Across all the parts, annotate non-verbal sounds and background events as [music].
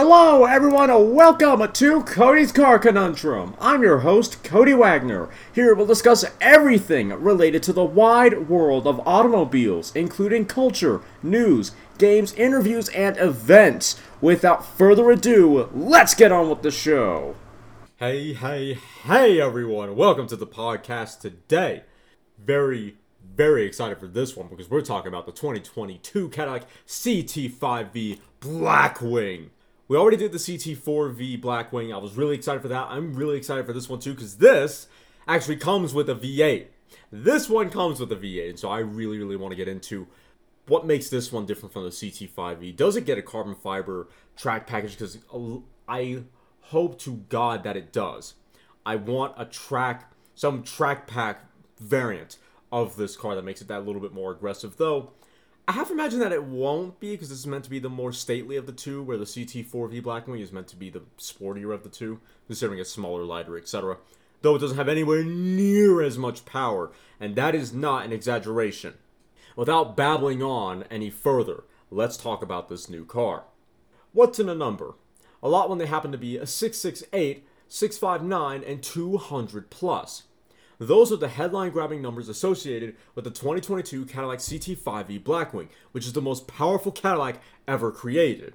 Hello, everyone, and welcome to Cody's Car Conundrum. I'm your host, Cody Wagner. Here we'll discuss everything related to the wide world of automobiles, including culture, news, games, interviews, and events. Without further ado, let's get on with the show. Hey, hey, hey, everyone. Welcome to the podcast today. Very, very excited for this one because we're talking about the 2022 Cadillac CT5V Blackwing. We already did the CT4V Blackwing. I was really excited for that. I'm really excited for this one too because this actually comes with a V8. This one comes with a V8, and so I really, really want to get into what makes this one different from the CT5V. Does it get a carbon fiber track package? Because I hope to God that it does. I want a track, some track pack variant of this car that makes it that little bit more aggressive. Though I have to imagine that it won't be because this is meant to be the more stately of the two, where the CT4V Blackwing is meant to be the sportier of the two, considering it's smaller, lighter, etc. Though it doesn't have anywhere near as much power, and that is not an exaggeration. Without babbling on any further, let's talk about this new car. What's in a number? A lot when they happen to be a 668, 659, and 200 plus. Those are the headline grabbing numbers associated with the 2022 Cadillac CT5V Blackwing, which is the most powerful Cadillac ever created.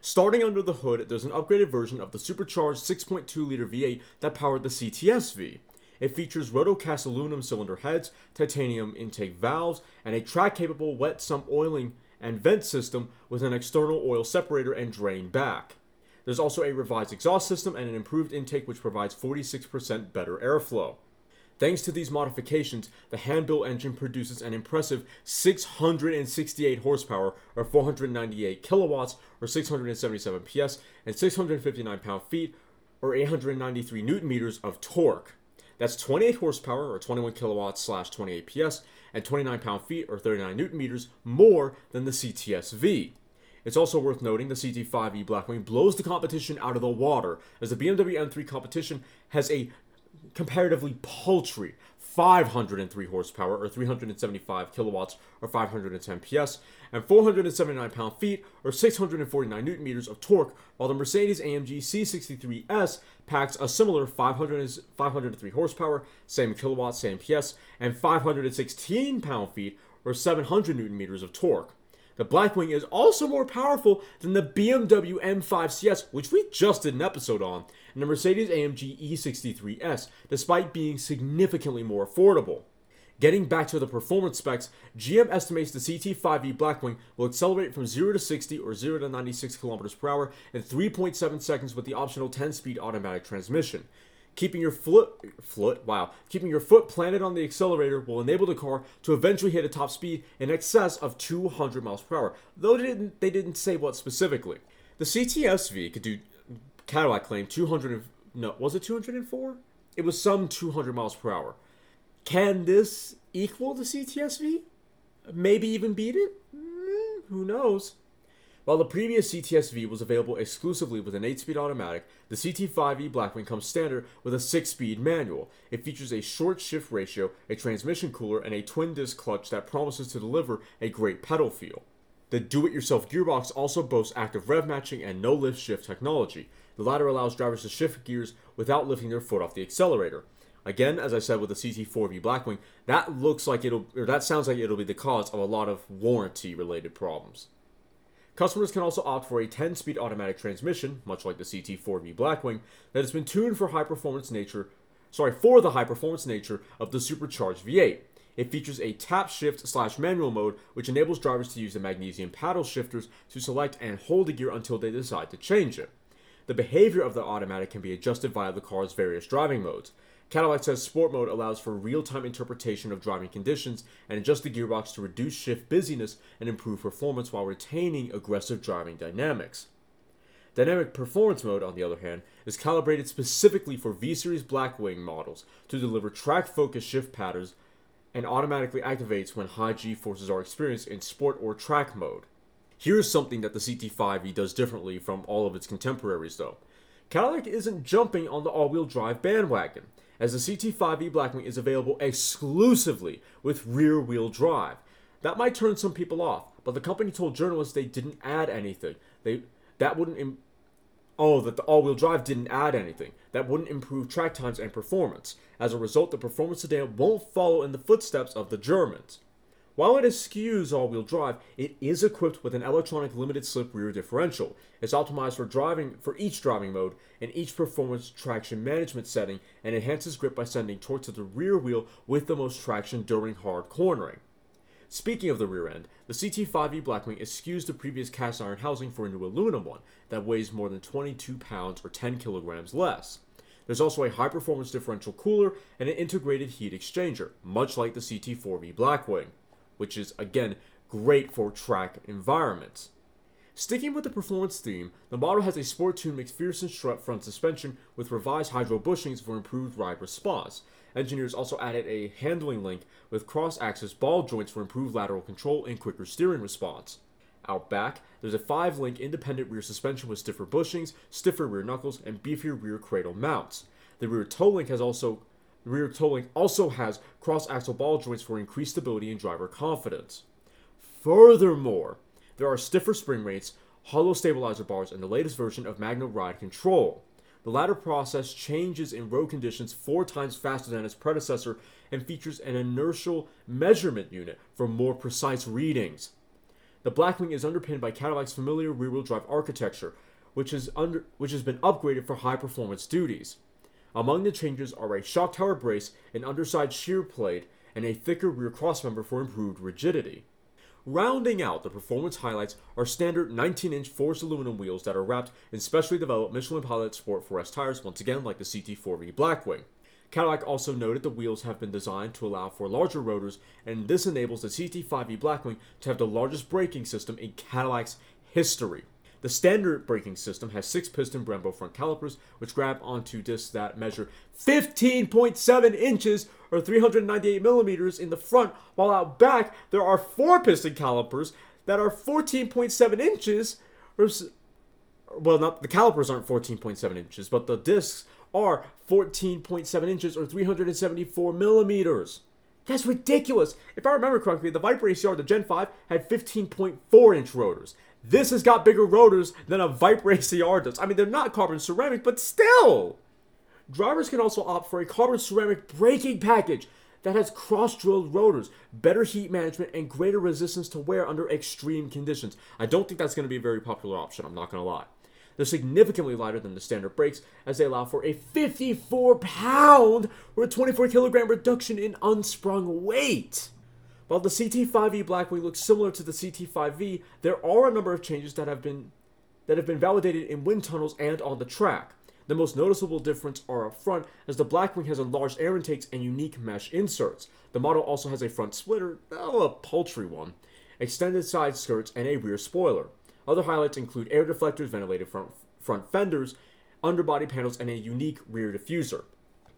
Starting under the hood, there's an upgraded version of the supercharged 6.2 liter V8 that powered the CTSV. It features rotocast aluminum cylinder heads, titanium intake valves, and a track capable wet sump oiling and vent system with an external oil separator and drain back. There's also a revised exhaust system and an improved intake which provides 46% better airflow. Thanks to these modifications, the hand-built engine produces an impressive 668 horsepower, or 498 kilowatts, or 677 PS, and 659 pound-feet, or 893 newton meters of torque. That's 28 horsepower, or 21 kilowatts slash 28 PS, and 29 pound-feet, or 39 newton meters, more than the CTS-V. It's also worth noting the CT5V Blackwing blows the competition out of the water, as the BMW M3 competition has a comparatively paltry 503 horsepower or 375 kilowatts or 510 PS and 479 pound feet or 649 newton meters of torque, while the Mercedes AMG C63S packs a similar 500, 503 horsepower, same kilowatts, same PS, and 516 pound feet or 700 newton meters of torque. The Blackwing is also more powerful than the BMW M5 CS, which we just did an episode on, and the Mercedes AMG E63S, despite being significantly more affordable. Getting back to the performance specs, GM estimates the CT5V Blackwing will accelerate from 0 to 60 or 0 to 96 km per hour in 3.7 seconds with the optional 10-speed automatic transmission. Keeping your foot, foot, wow, keeping your foot planted on the accelerator will enable the car to eventually hit a top speed in excess of 200 miles per hour. Though they didn't, they didn't say what specifically. The CTSV could do, Cadillac claimed 200, no, was it 204? It was some 200 miles per hour. Can this equal the CTSV? Maybe even beat it? Mm, who knows? While the previous CTSV was available exclusively with an 8-speed automatic, the CT5V Blackwing comes standard with a 6-speed manual. It features a short shift ratio, a transmission cooler, and a twin-disc clutch that promises to deliver a great pedal feel. The do-it-yourself gearbox also boasts active rev matching and no-lift shift technology. The latter allows drivers to shift gears without lifting their foot off the accelerator. Again, as I said with the CT4V Blackwing, that looks like it'll or that sounds like it'll be the cause of a lot of warranty related problems. Customers can also opt for a 10 speed automatic transmission, much like the CT4V Blackwing, that has been tuned for high performance nature, sorry, for the high performance nature of the supercharged V8. It features a tap shift slash manual mode, which enables drivers to use the magnesium paddle shifters to select and hold the gear until they decide to change it. The behavior of the automatic can be adjusted via the car's various driving modes. Cadillac says Sport Mode allows for real time interpretation of driving conditions and adjust the gearbox to reduce shift busyness and improve performance while retaining aggressive driving dynamics. Dynamic Performance Mode, on the other hand, is calibrated specifically for V Series Blackwing models to deliver track focused shift patterns and automatically activates when high G forces are experienced in sport or track mode. Here's something that the CT5V does differently from all of its contemporaries, though. Cadillac isn't jumping on the all wheel drive bandwagon as the CT5V Blackwing is available exclusively with rear wheel drive. That might turn some people off, but the company told journalists they didn't add anything. They that wouldn't Im- oh, that the all wheel drive didn't add anything. That wouldn't improve track times and performance. As a result, the performance sedan won't follow in the footsteps of the Germans. While it eschews all wheel drive, it is equipped with an electronic limited slip rear differential. It's optimized for driving for each driving mode and each performance traction management setting and enhances grip by sending torque to the rear wheel with the most traction during hard cornering. Speaking of the rear end, the CT5V Blackwing eschews the previous cast iron housing for a new aluminum one that weighs more than 22 pounds or 10 kilograms less. There's also a high performance differential cooler and an integrated heat exchanger, much like the CT4V Blackwing, which is again great for track environments. Sticking with the performance theme, the model has a sport tuned MacPherson strut front suspension with revised hydro bushings for improved ride response. Engineers also added a handling link with cross axis ball joints for improved lateral control and quicker steering response. Out back, there's a 5 link independent rear suspension with stiffer bushings, stiffer rear knuckles, and beefier rear cradle mounts. The rear toe link has also rear toe link also has cross axis ball joints for increased stability and driver confidence. Furthermore, there are stiffer spring rates, hollow stabilizer bars, and the latest version of Magno Ride Control. The latter process changes in road conditions four times faster than its predecessor and features an inertial measurement unit for more precise readings. The Blackwing is underpinned by Cadillac's familiar rear-wheel drive architecture, which, is under, which has been upgraded for high-performance duties. Among the changes are a shock tower brace, an underside shear plate, and a thicker rear crossmember for improved rigidity. Rounding out the performance highlights are standard 19 inch forged aluminum wheels that are wrapped in specially developed Michelin Pilot Sport 4S tires, once again like the CT4V Blackwing. Cadillac also noted the wheels have been designed to allow for larger rotors, and this enables the CT5V Blackwing to have the largest braking system in Cadillac's history. The standard braking system has six piston Brembo front calipers, which grab onto discs that measure 15.7 inches or 398 millimeters in the front, while out back there are four piston calipers that are 14.7 inches, or well, not the calipers aren't 14.7 inches, but the discs are 14.7 inches or 374 millimeters. That's ridiculous. If I remember correctly, the Viper ACR, the Gen 5, had 15.4 inch rotors. This has got bigger rotors than a Viper ACR does. I mean, they're not carbon ceramic, but still! Drivers can also opt for a carbon ceramic braking package that has cross drilled rotors, better heat management, and greater resistance to wear under extreme conditions. I don't think that's going to be a very popular option, I'm not going to lie. They're significantly lighter than the standard brakes, as they allow for a 54 pound or 24 kilogram reduction in unsprung weight. While the CT5V Blackwing looks similar to the CT5V, there are a number of changes that have been that have been validated in wind tunnels and on the track. The most noticeable difference are up front, as the Blackwing has enlarged air intakes and unique mesh inserts. The model also has a front splitter, well, a paltry one, extended side skirts, and a rear spoiler. Other highlights include air deflectors, ventilated front, front fenders, underbody panels, and a unique rear diffuser.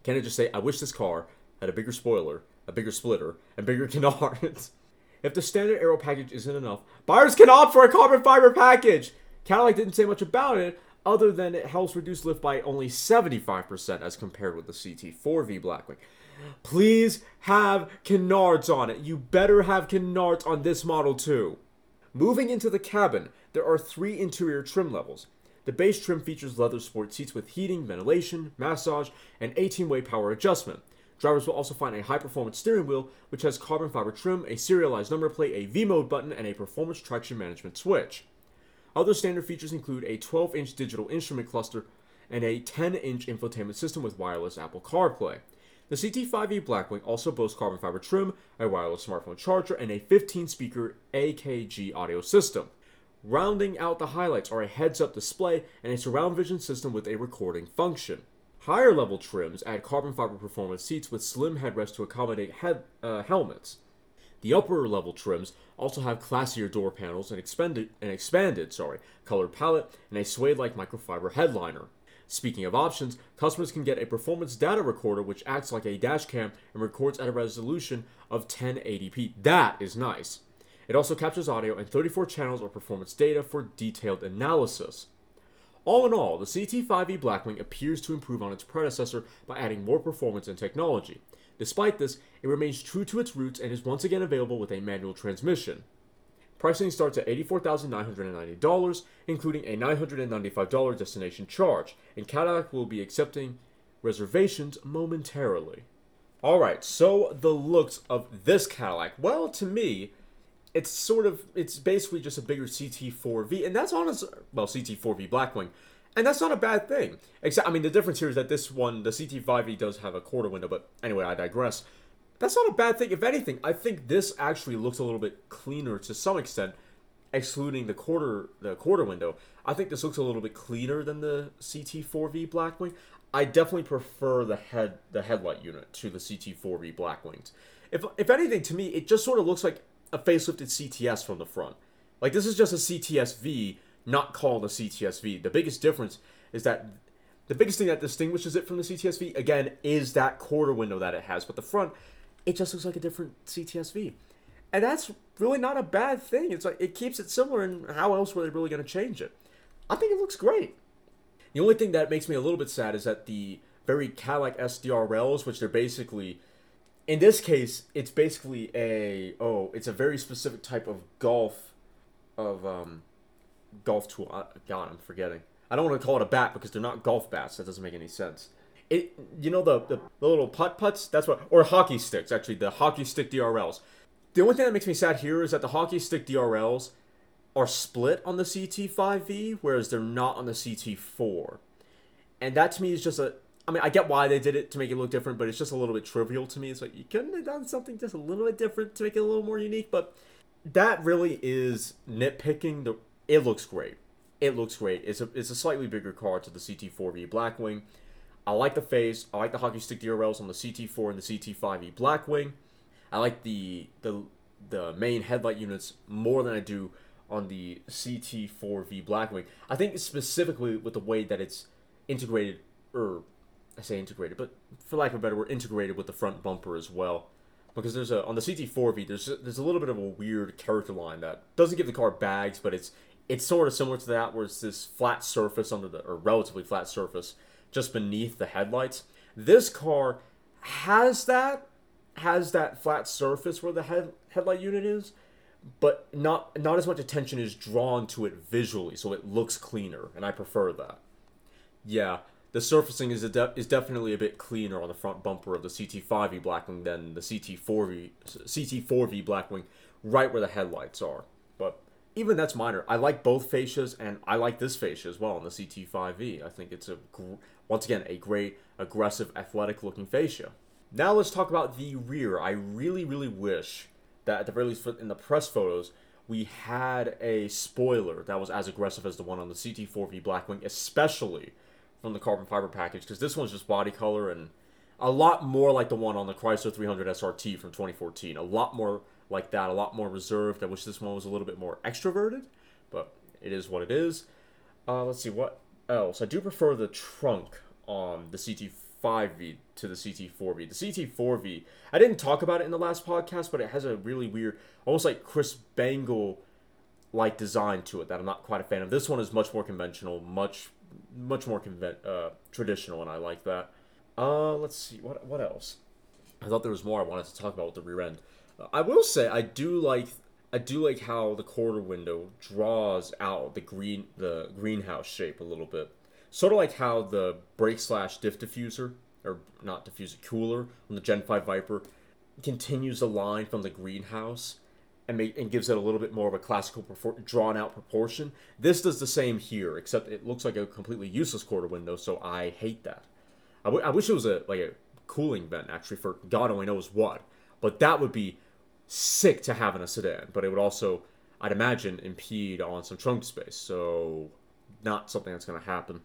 Can I just say, I wish this car had a bigger spoiler a bigger splitter, and bigger [laughs] canards. if the standard aero package isn't enough, buyers can opt for a carbon fiber package. Cadillac didn't say much about it, other than it helps reduce lift by only 75% as compared with the CT4V Blackwing. Please have canards on it. You better have canards on this model too. Moving into the cabin, there are three interior trim levels. The base trim features leather sport seats with heating, ventilation, massage, and 18 way power adjustment. Drivers will also find a high performance steering wheel, which has carbon fiber trim, a serialized number plate, a V mode button, and a performance traction management switch. Other standard features include a 12 inch digital instrument cluster and a 10 inch infotainment system with wireless Apple CarPlay. The CT5V Blackwing also boasts carbon fiber trim, a wireless smartphone charger, and a 15 speaker AKG audio system. Rounding out the highlights are a heads up display and a surround vision system with a recording function. Higher level trims add carbon fiber performance seats with slim headrests to accommodate head, uh, helmets. The upper level trims also have classier door panels and expanded, an expanded sorry, color palette and a suede-like microfiber headliner. Speaking of options, customers can get a performance data recorder which acts like a dash cam and records at a resolution of 1080p. That is nice. It also captures audio and 34 channels of performance data for detailed analysis. All in all, the CT5V Blackwing appears to improve on its predecessor by adding more performance and technology. Despite this, it remains true to its roots and is once again available with a manual transmission. Pricing starts at $84,990, including a $995 destination charge, and Cadillac will be accepting reservations momentarily. Alright, so the looks of this Cadillac. Well, to me, it's sort of, it's basically just a bigger CT4V, and that's on honest, well, CT4V Blackwing, and that's not a bad thing. Except, I mean, the difference here is that this one, the CT5V, does have a quarter window, but anyway, I digress. That's not a bad thing. If anything, I think this actually looks a little bit cleaner to some extent, excluding the quarter the quarter window. I think this looks a little bit cleaner than the CT4V Blackwing. I definitely prefer the head the headlight unit to the CT4V Blackwings. If if anything, to me, it just sort of looks like a facelifted CTS from the front. Like this is just a CTSV, not called a CTSV. The biggest difference is that the biggest thing that distinguishes it from the CTSV again is that quarter window that it has, but the front it just looks like a different CTSV. And that's really not a bad thing. It's like it keeps it similar, and how else were they really going to change it? I think it looks great. The only thing that makes me a little bit sad is that the very Cadillac's DRLs, which they're basically, in this case, it's basically a oh, it's a very specific type of golf, of um, golf tool. God, I'm forgetting. I don't want to call it a bat because they're not golf bats. That doesn't make any sense it you know the, the, the little putt putts that's what or hockey sticks actually the hockey stick DRLs. The only thing that makes me sad here is that the hockey stick DRLs are split on the CT5V, whereas they're not on the CT4. And that to me is just a. I mean, I get why they did it to make it look different, but it's just a little bit trivial to me. It's like you couldn't have done something just a little bit different to make it a little more unique, but that really is nitpicking. The it looks great. It looks great. It's a it's a slightly bigger car to the CT4V Blackwing. I like the face. I like the hockey stick DRLs on the CT4 and the CT5V Blackwing. I like the the the main headlight units more than I do on the CT4V Blackwing. I think specifically with the way that it's integrated, or I say integrated, but for lack of a better word, integrated with the front bumper as well. Because there's a on the CT4V, there's a, there's a little bit of a weird character line that doesn't give the car bags, but it's it's sort of similar to that, where it's this flat surface under the or relatively flat surface just beneath the headlights. This car has that has that flat surface where the head headlight unit is, but not not as much attention is drawn to it visually, so it looks cleaner, and I prefer that. Yeah, the surfacing is de- is definitely a bit cleaner on the front bumper of the CT5V Blackwing than the CT4V CT4V Blackwing, right where the headlights are. But even that's minor. I like both fascias, and I like this fascia as well on the CT5V. I think it's a gr- once again a great, aggressive, athletic-looking fascia. Now let's talk about the rear. I really, really wish that at the very least in the press photos we had a spoiler that was as aggressive as the one on the CT4V Blackwing, especially from the carbon fiber package, because this one's just body color and a lot more like the one on the Chrysler 300 SRT from 2014. A lot more like that, a lot more reserved. I wish this one was a little bit more extroverted, but it is what it is. Uh, let's see what else. I do prefer the trunk on the CT5V to the CT4V. The CT4V, I didn't talk about it in the last podcast, but it has a really weird, almost like Chris Bangle like design to it that I'm not quite a fan of. This one is much more conventional, much much more conven- uh, traditional, and I like that. Uh, let's see what what else. I thought there was more I wanted to talk about with the rear end. I will say I do like I do like how the quarter window draws out the green the greenhouse shape a little bit. Sort of like how the brake slash diff diffuser or not diffuser cooler on the Gen 5 Viper continues the line from the greenhouse and make, and gives it a little bit more of a classical drawn out proportion. This does the same here, except it looks like a completely useless quarter window, so I hate that. I, w- I wish it was a like a cooling vent actually for God only knows what, but that would be sick to have in a sedan, but it would also, I'd imagine, impede on some trunk space. So, not something that's going to happen.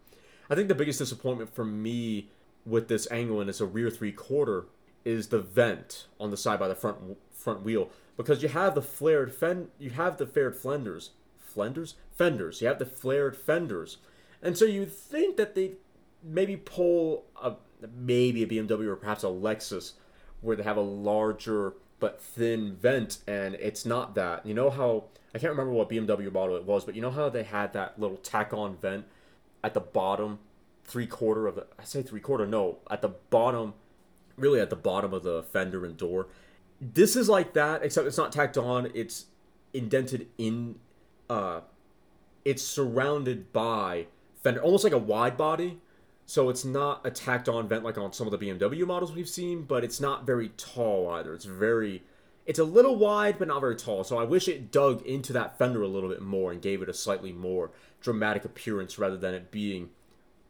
I think the biggest disappointment for me with this angle and it's a rear three quarter is the vent on the side by the front front wheel. Because you have the flared fen you have the flared fenders fenders fenders. You have the flared fenders. And so you think that they maybe pull a maybe a BMW or perhaps a Lexus where they have a larger but thin vent, and it's not that. You know how I can't remember what BMW model it was, but you know how they had that little tack-on vent at the bottom, three quarter of the I say three quarter, no, at the bottom, really at the bottom of the fender and door. This is like that, except it's not tacked on. It's indented in uh it's surrounded by fender almost like a wide body so it's not a tacked on vent like on some of the BMW models we've seen but it's not very tall either it's very it's a little wide but not very tall so I wish it dug into that fender a little bit more and gave it a slightly more dramatic appearance rather than it being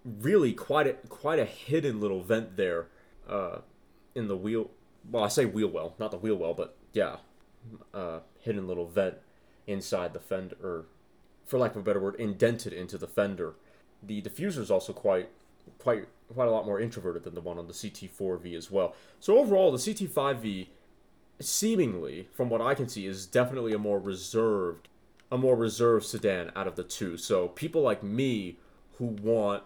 really quite a quite a hidden little vent there uh, in the wheel well I say wheel well not the wheel well but yeah uh, hidden little vent inside the fender, or for lack of a better word, indented into the fender. The diffuser is also quite, quite, quite a lot more introverted than the one on the CT4V as well. So overall, the CT5V, seemingly, from what I can see, is definitely a more reserved, a more reserved sedan out of the two. So people like me who want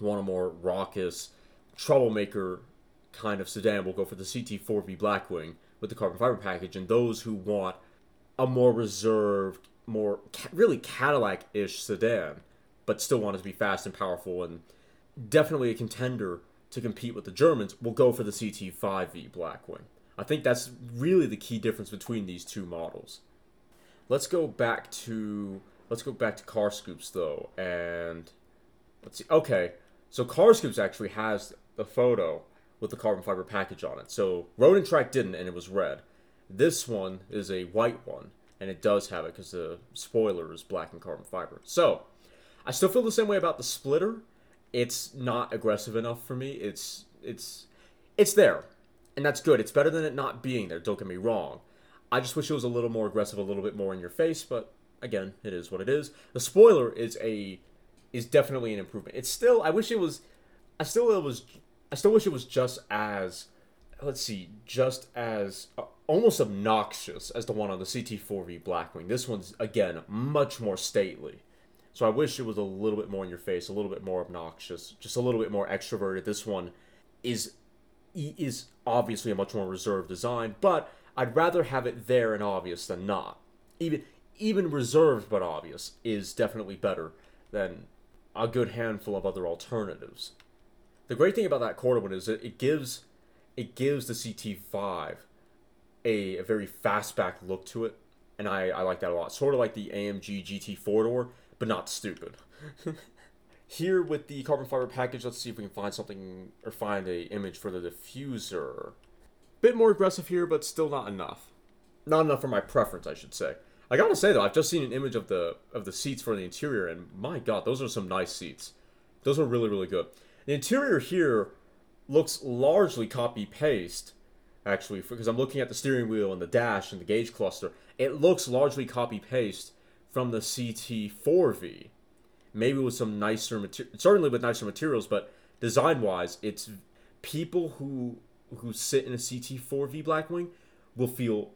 want a more raucous, troublemaker kind of sedan will go for the CT4V Blackwing with the carbon fiber package, and those who want a more reserved, more really Cadillac ish sedan, but still want it to be fast and powerful and definitely a contender to compete with the Germans, will go for the CT5V Blackwing. I think that's really the key difference between these two models. Let's go back to let's go back to Carscoops though, and let's see. Okay, so Carscoops actually has the photo with the carbon fiber package on it. So Road and Track didn't, and it was red. This one is a white one, and it does have it because the spoiler is black and carbon fiber. So I still feel the same way about the splitter. It's not aggressive enough for me. It's it's it's there, and that's good. It's better than it not being there. Don't get me wrong. I just wish it was a little more aggressive, a little bit more in your face. But again, it is what it is. The spoiler is a is definitely an improvement. It's still. I wish it was. I still it was I still wish it was just as, let's see, just as uh, almost obnoxious as the one on the CT4V Blackwing. This one's again much more stately. So I wish it was a little bit more in your face, a little bit more obnoxious, just a little bit more extroverted. This one is is obviously a much more reserved design, but I'd rather have it there and obvious than not. Even even reserved but obvious is definitely better than a good handful of other alternatives. The great thing about that quarter one is that it gives it gives the CT5 a, a very fastback look to it, and I, I like that a lot. Sort of like the AMG GT four door, but not stupid. [laughs] Here with the carbon fiber package, let's see if we can find something or find a image for the diffuser. Bit more aggressive here, but still not enough. Not enough for my preference, I should say. I gotta say though, I've just seen an image of the of the seats for the interior, and my god, those are some nice seats. Those are really really good. The interior here looks largely copy paste, actually, because I'm looking at the steering wheel and the dash and the gauge cluster. It looks largely copy paste from the CT4V. Maybe with some nicer material, certainly with nicer materials, but design wise, it's people who who sit in a CT4V Blackwing will feel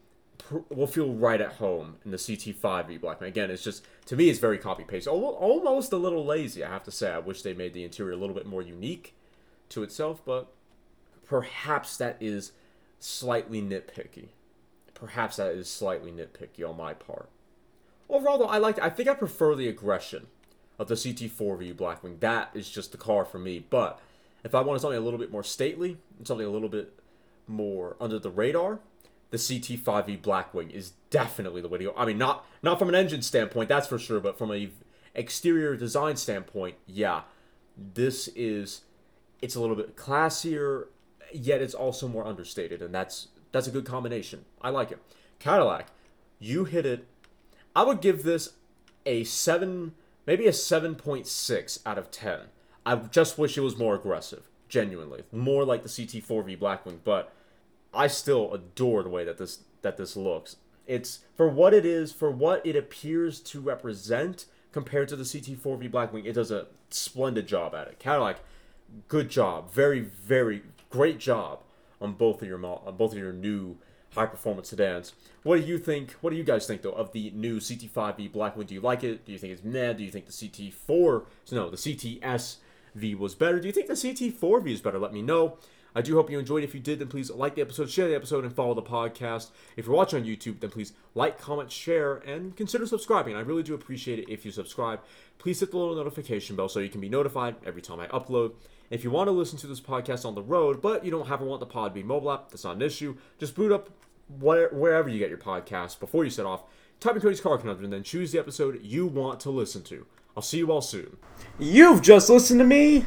will feel right at home in the CT5V Blackwing. Again, it's just to me, it's very copy paste, almost a little lazy. I have to say, I wish they made the interior a little bit more unique to itself, but perhaps that is slightly nitpicky. Perhaps that is slightly nitpicky on my part. Overall, though, I like. I think I prefer the aggression of the CT4V Blackwing. That is just the car for me. But if I wanted something a little bit more stately something a little bit more under the radar, the CT5V Blackwing is definitely the way to go. I mean, not not from an engine standpoint, that's for sure, but from a exterior design standpoint, yeah, this is it's a little bit classier, yet it's also more understated, and that's that's a good combination. I like it. Cadillac, you hit it. I would give this a seven, maybe a seven point six out of ten. I just wish it was more aggressive, genuinely, more like the CT4V Blackwing, but I still adore the way that this that this looks. It's for what it is, for what it appears to represent compared to the CT4V Blackwing. It does a splendid job at it. Cadillac, good job, very very great job on both of your on both of your new high performance sedans. What do you think? What do you guys think though of the new CT5V Blackwing? Do you like it? Do you think it's meh? Do you think the CT4 no the CTS V was better? Do you think the CT4V is better? Let me know. I do hope you enjoyed. If you did, then please like the episode, share the episode, and follow the podcast. If you're watching on YouTube, then please like, comment, share, and consider subscribing. I really do appreciate it if you subscribe. Please hit the little notification bell so you can be notified every time I upload. If you want to listen to this podcast on the road, but you don't ever want the Podbean mobile app, that's not an issue. Just boot up wherever you get your podcast before you set off. type in Cody's Car Conundrum, and then choose the episode you want to listen to. I'll see you all soon. You've just listened to me